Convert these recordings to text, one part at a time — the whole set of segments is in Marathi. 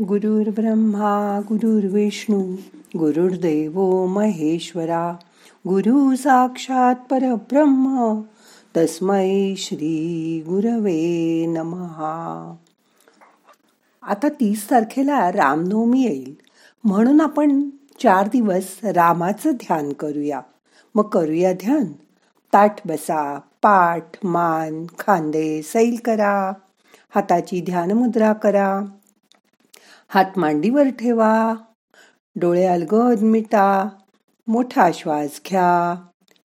गुरुर्ब्रह्मा गुरुर्विष्णू गुरुर्देव महेश्वरा गुरु साक्षात परब्रह्म तस्मै श्री गुरवे नमहा आता तीस तारखेला रामनवमी येईल. म्हणून आपण चार दिवस रामाचं ध्यान करूया. मग करूया ध्यान. ताठ बसा पाठ मान खांदे सैल करा. हाताची ध्यानमुद्रा करा. हात मांडीवर ठेवा. डोळे अलगद मिटा. मोठा श्वास घ्या.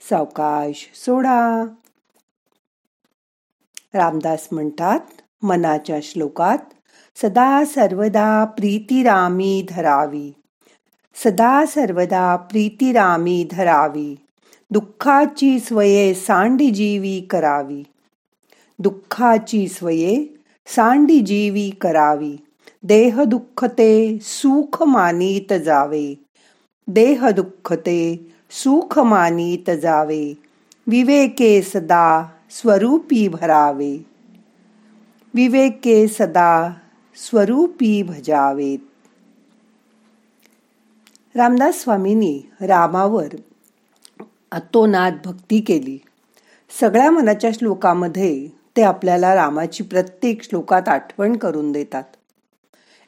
सावकाश सोडा. रामदास म्हणतात मनाच्या श्लोकात सदा सर्वदा प्रीतिरामी धरावी. सदा सर्वदा प्रीतिरामी धरावी. दुःखाची स्वये सांडी जीवी करावी. दुःखाची स्वये सांडी जीवी करावी. देह दुःखते सुख मानित जावे. देह दुःखते सुख मानित जावे. विवेके सदा स्वरूपी भरावे. विवेके सदा स्वरूपी भजावेत रामदास स्वामींनी रामावर अतोनाद भक्ती केली. सगळ्या मनाच्या श्लोकामध्ये ते आपल्याला रामाची प्रत्येक श्लोकात आठवण करून देतात.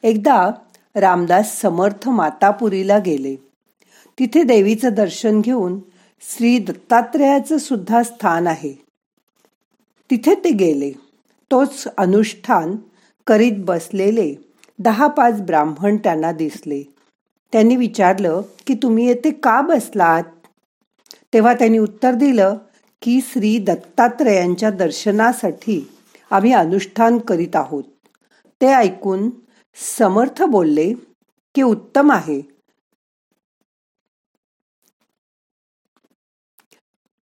एकदा रामदास समर्थ मातापुरीला गेले. तिथे देवीचं दर्शन घेऊन श्री दत्तात्रेयाचं सुद्धा स्थान आहे. तिथे ते गेले. तोच अनुष्ठान करीत बसलेले दहा पाच ब्राह्मण त्यांना दिसले. त्यांनी विचारलं की तुम्ही येथे का बसलात? तेव्हा त्यांनी उत्तर दिलं की श्री दत्तात्रेयांच्या दर्शनासाठी आम्ही अनुष्ठान करीत आहोत. ते ऐकून समर्थ बोलले की उत्तम आहे.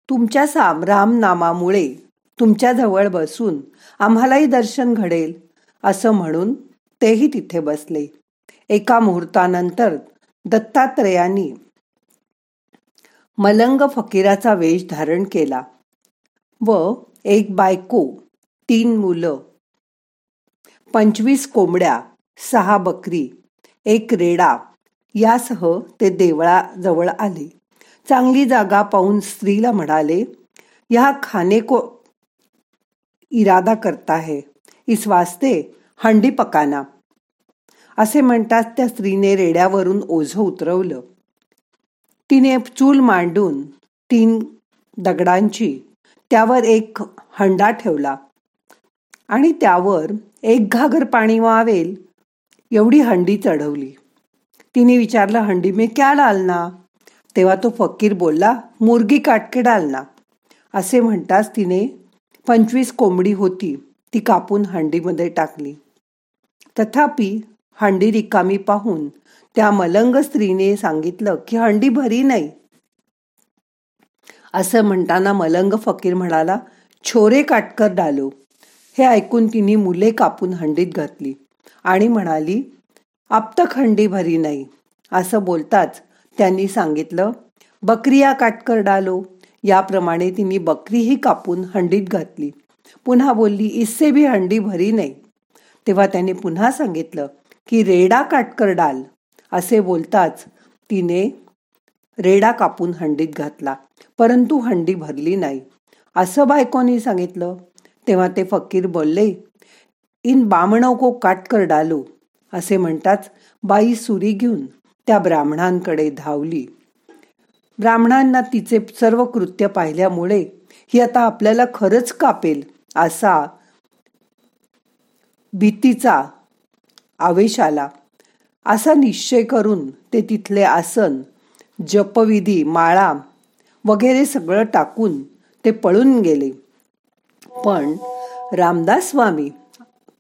तुमच्या साम रामनामामुळे तुमच्या जवळ बसून आम्हालाही दर्शन घडेल असं म्हणून तेही तिथे बसले. एका मुहूर्तानंतर दत्तात्रेयांनी मलंग फकीराचा वेश धारण केला व एक बायको तीन मुलं पंचवीस कोंबड्या सहा बकरी एक रेडा यासह ते देवळाजवळ आले. चांगली जागा पाहून स्त्रीला म्हणाले या खाने को इरादा करता है इस वास्ते हंडी पकाना. असे म्हणतात त्या स्त्रीने रेड्यावरून ओझं उतरवलं. तिने चूल मांडून तीन दगडांची त्यावर एक हंडा ठेवला आणि त्यावर एक घागर पाणी वावेल एवढी हंडी चढवली. तिने विचारलं हंडी मी क्या डालना? तेव्हा तो फकीर बोलला मुर्गी काटके डालना. असे म्हणताच तिने पंचवीस कोंबडी होती ती कापून हंडीमध्ये टाकली. तथापि हंडी रिकामी पाहून त्या मलंग स्त्रीने सांगितलं की हंडी भरी नाही. असं म्हणताना मलंग फकीर म्हणाला छोरे काटकर डालो. हे ऐकून तिने मुले कापून हंडीत घातली. आणि म्हणाली आप्तखंडी हंडी भरी नाही. असं बोलताच त्यांनी सांगितलं बकरिया काटकर डालो. याप्रमाणे तिने बकरीही कापून हंडीत घातली. पुन्हा बोलली इससे भी हंडी भरी नाही. तेव्हा त्याने पुन्हा सांगितलं की रेडा काटकर डाल. असे बोलताच तिने रेडा कापून हंडीत घातला परंतु हंडी भरली नाही. असं बायकोनी सांगितलं. तेव्हा ते फकीर बोलले इन बामणों को काटकर डालो असे म्हणताच बाई सुरी घेऊन त्या ब्राह्मणांकडे धावली. ब्राह्मणांना तिचे सर्व कृत्य पाहिल्यामुळे ही आता आपल्याला खरंच कापेल असा भीतीचा आवेश आला. असा निश्चय करून ते तिथले आसन जपविधी माळा वगैरे सगळं टाकून ते पळून गेले. पण रामदास स्वामी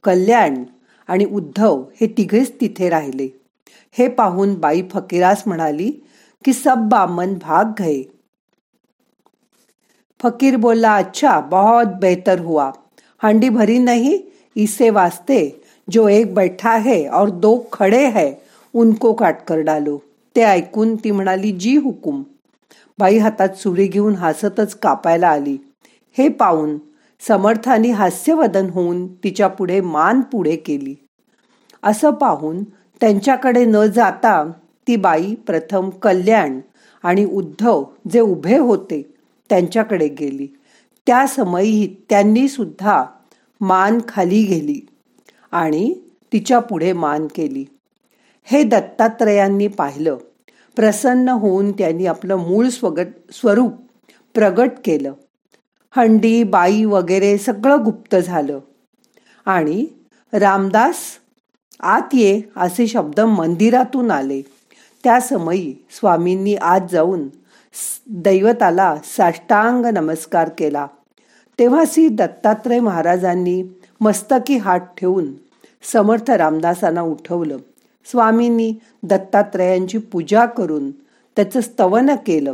कल्याण आणि उद्धव हे तिघेच तिथे राहिले. हे पाहून बाई फकीरास म्हणाली की सब बामन भाग गए फकीर बोला अच्छा बहुत बेहतर हुआ. हांडी भरी नहीं इसे वास्ते जो एक बैठा है और दो खड़े है उनको काट कर डालो. ते ऐकून ती म्हणाली जी हुकुम. बाई हातात सुरी घेऊन हसतच कापायला आली. हे पाहून समर्थानी हास्यवदन होऊन तिच्या पुढे मान पुढे केली. असं पाहून त्यांच्याकडे न जाता ती बाई प्रथम कल्याण आणि उद्धव जे उभे होते त्यांच्याकडे गेली. त्या समयी त्यांनी सुद्धा मान खाली गेली आणि तिच्या पुढे मान केली. हे दत्तात्रयांनी पाहिलं. प्रसन्न होऊन त्यांनी आपलं मूळ स्वगत स्वरूप प्रगट केलं. हंडी बाई वगैरे सगळं गुप्त झालं. आणि रामदास आत ये असे शब्द मंदिरातून आले. त्या समयी स्वामींनी आत जाऊन दैवताला साष्टांग नमस्कार केला. तेव्हा श्री दत्तात्रय महाराजांनी मस्तकी हात ठेवून समर्थ रामदासांना उठवलं. स्वामींनी दत्तात्रयांची पूजा करून त्याचं स्तवन केलं.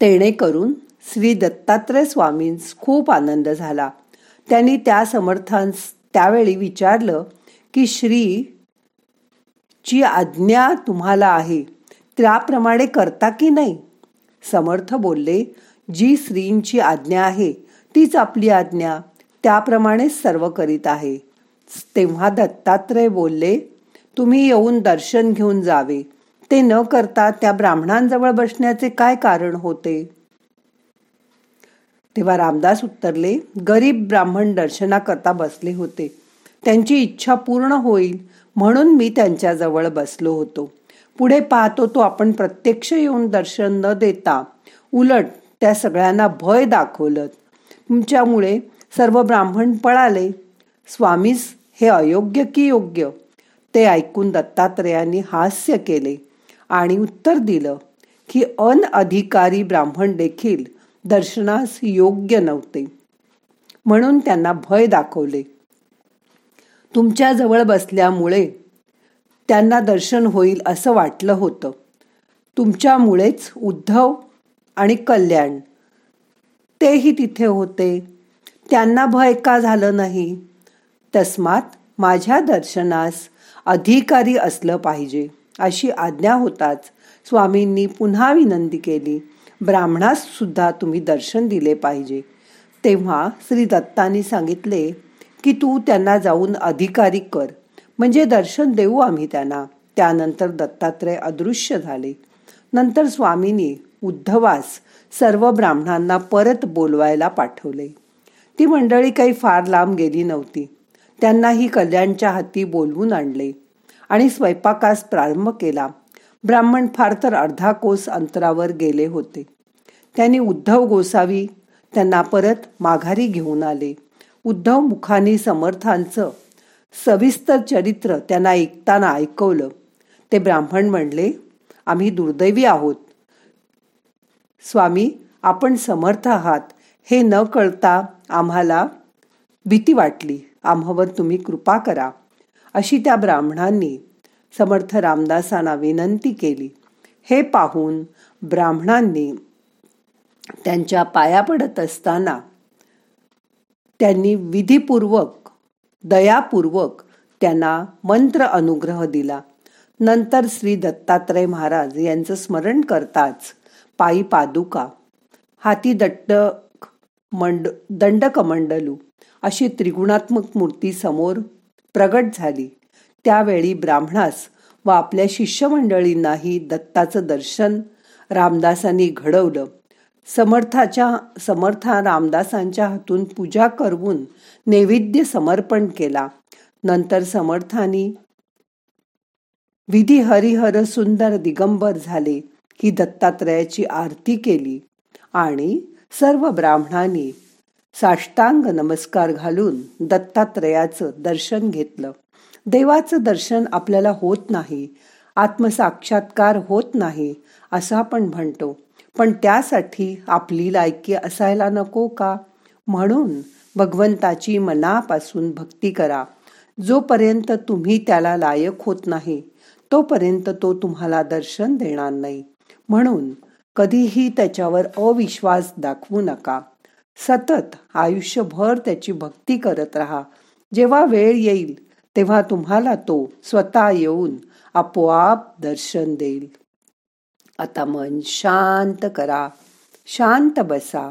तेणे करून श्री दत्तात्रय स्वामींस खूप आनंद झाला. त्यांनी त्या समर्थांस त्यावेळी विचारलं की श्री ची आज्ञा तुम्हाला आहे. त्याप्रमाणे करता की नाही? समर्थ बोलले जी श्रींची आज्ञा आहे तीच आपली आज्ञा. त्याप्रमाणेच सर्व करीत आहे. तेव्हा दत्तात्रय बोलले तुम्ही येऊन दर्शन घेऊन जावे. ते न करता त्या ब्राह्मणांजवळ बसण्याचे काय कारण होते? तेव्हा रामदास उत्तरले गरीब ब्राह्मण दर्शनाकरता बसले होते. त्यांची इच्छा पूर्ण होईल म्हणून मी त्यांच्याजवळ बसलो होतो. पुढे पाहतो तो आपण प्रत्यक्ष येऊन दर्शन न देता उलट त्या सगळ्यांना भय दाखवलं तुमच्यामुळे सर्व ब्राह्मण पळाले. स्वामीस हे अयोग्य की योग्य ते ऐकून दत्तात्रयांनी हास्य केले आणि उत्तर दिलं की अनअधिकारी ब्राह्मण देखील दर्शनास योग्य नव्हते. म्हणून त्यांना भय दाखवले. तुमच्या जवळ बसल्यामुळे त्यांना दर्शन होईल असं वाटलं होतं. तुमच्यामुळेच उद्धव आणि कल्याण. तेही तिथे होते. त्यांना भय का झालं नाही? तस्मात माझ्या दर्शनास अधिकारी असलं पाहिजे अशी आज्ञा होताच स्वामींनी पुन्हा विनंती केली. ब्राह्मणास सुद्धा तुम्ही दर्शन दिले पाहिजे. तेव्हा श्री दत्तांनी सांगितले की तू त्यांना जाऊन अधिकारी कर. म्हणजे दर्शन देऊ आम्ही त्यांना. त्यानंतर दत्तात्रय अदृश्य झाले. नंतर स्वामींनी उद्धवास सर्व ब्राह्मणांना परत बोलवायला पाठवले. ती मंडळी काही फार लांब गेली नव्हती. त्यांनाही कल्याणच्या हाती बोलवून आणले आणि स्वयंपाकास प्रारंभ केला. ब्राह्मण फार तर अर्धा कोस अंतरावर गेले होते. त्यांनी उद्धव गोसावी त्यांना परत माघारी घेऊन आले. उद्धव मुखानी समर्थांचं सविस्तर चरित्र त्यांना ऐकताना ऐकवलं. ते ब्राह्मण म्हणले आम्ही दुर्दैवी आहोत. स्वामी आपण समर्थ आहात. हे न कळता आम्हाला भीती वाटली. आम्हावर तुम्ही कृपा करा. अशी त्या ब्राह्मणांनी समर्थ रामदासांना विनंती केली. हे पाहून ब्राह्मणांनी त्यांच्या पाया पडत असताना त्यांनी विधीपूर्वक दयापूर्वक त्यांना मंत्र अनुग्रह दिला. नंतर श्री दत्तात्रय महाराज यांचं स्मरण करताच पायी पादुका हाती दट्ट मंड दंडकमंडलू अशी त्रिगुणात्मक मूर्ती समोर प्रगट झाली. त्यावेळी ब्राह्मणास व आपल्या शिष्यमंडळींनाही दत्ताचं दर्शन रामदासांनी घडवलं. समर्थाच्या समर्था रामदासांच्या हातून पूजा करवून नैवेद्य समर्पण केला. नंतर समर्थानी विधी हरिहर सुंदर दिगंबर झाले ही दत्तात्रयाची आरती केली आणि सर्व ब्राह्मणांनी साष्टांग नमस्कार घालून दत्तात्रयाचं दर्शन घेतलं. देवाचं दर्शन आपल्याला होत नाही आत्मसाक्षात्कार होत नाही असं आपण म्हणतो. पण त्यासाठी आपली लायकी असायला नको का? म्हणून भगवंताची मनापासून भक्ती करा. जोपर्यंत तुम्ही त्याला लायक होत नाही तोपर्यंत तो तुम्हाला दर्शन देणार नाही. म्हणून कधीही त्याच्यावर अविश्वास दाखवू नका. सतत आयुष्यभर त्याची भक्ती करत राहा. जेव्हा वेळ येईल तेव्हा तुम्हाला तो स्वतः येऊन आपोआप दर्शन देईल. आता मन शांत करा शांत बसा.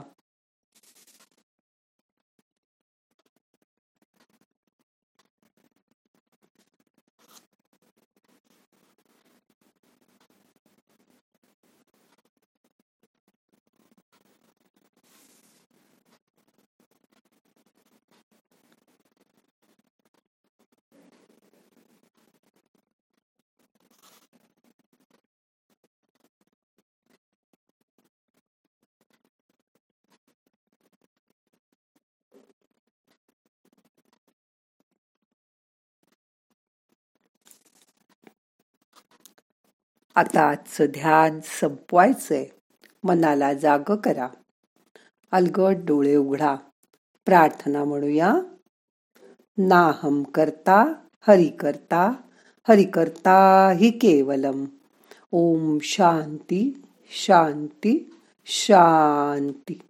आता आजचं ध्यान संपवायचंय. मनाला जाग करा. अलगट डोळे उघडा. प्रार्थना म्हणूया. नाहम करता हरि करता हरि करता हि केवलम. ओम शांती शांती शांती.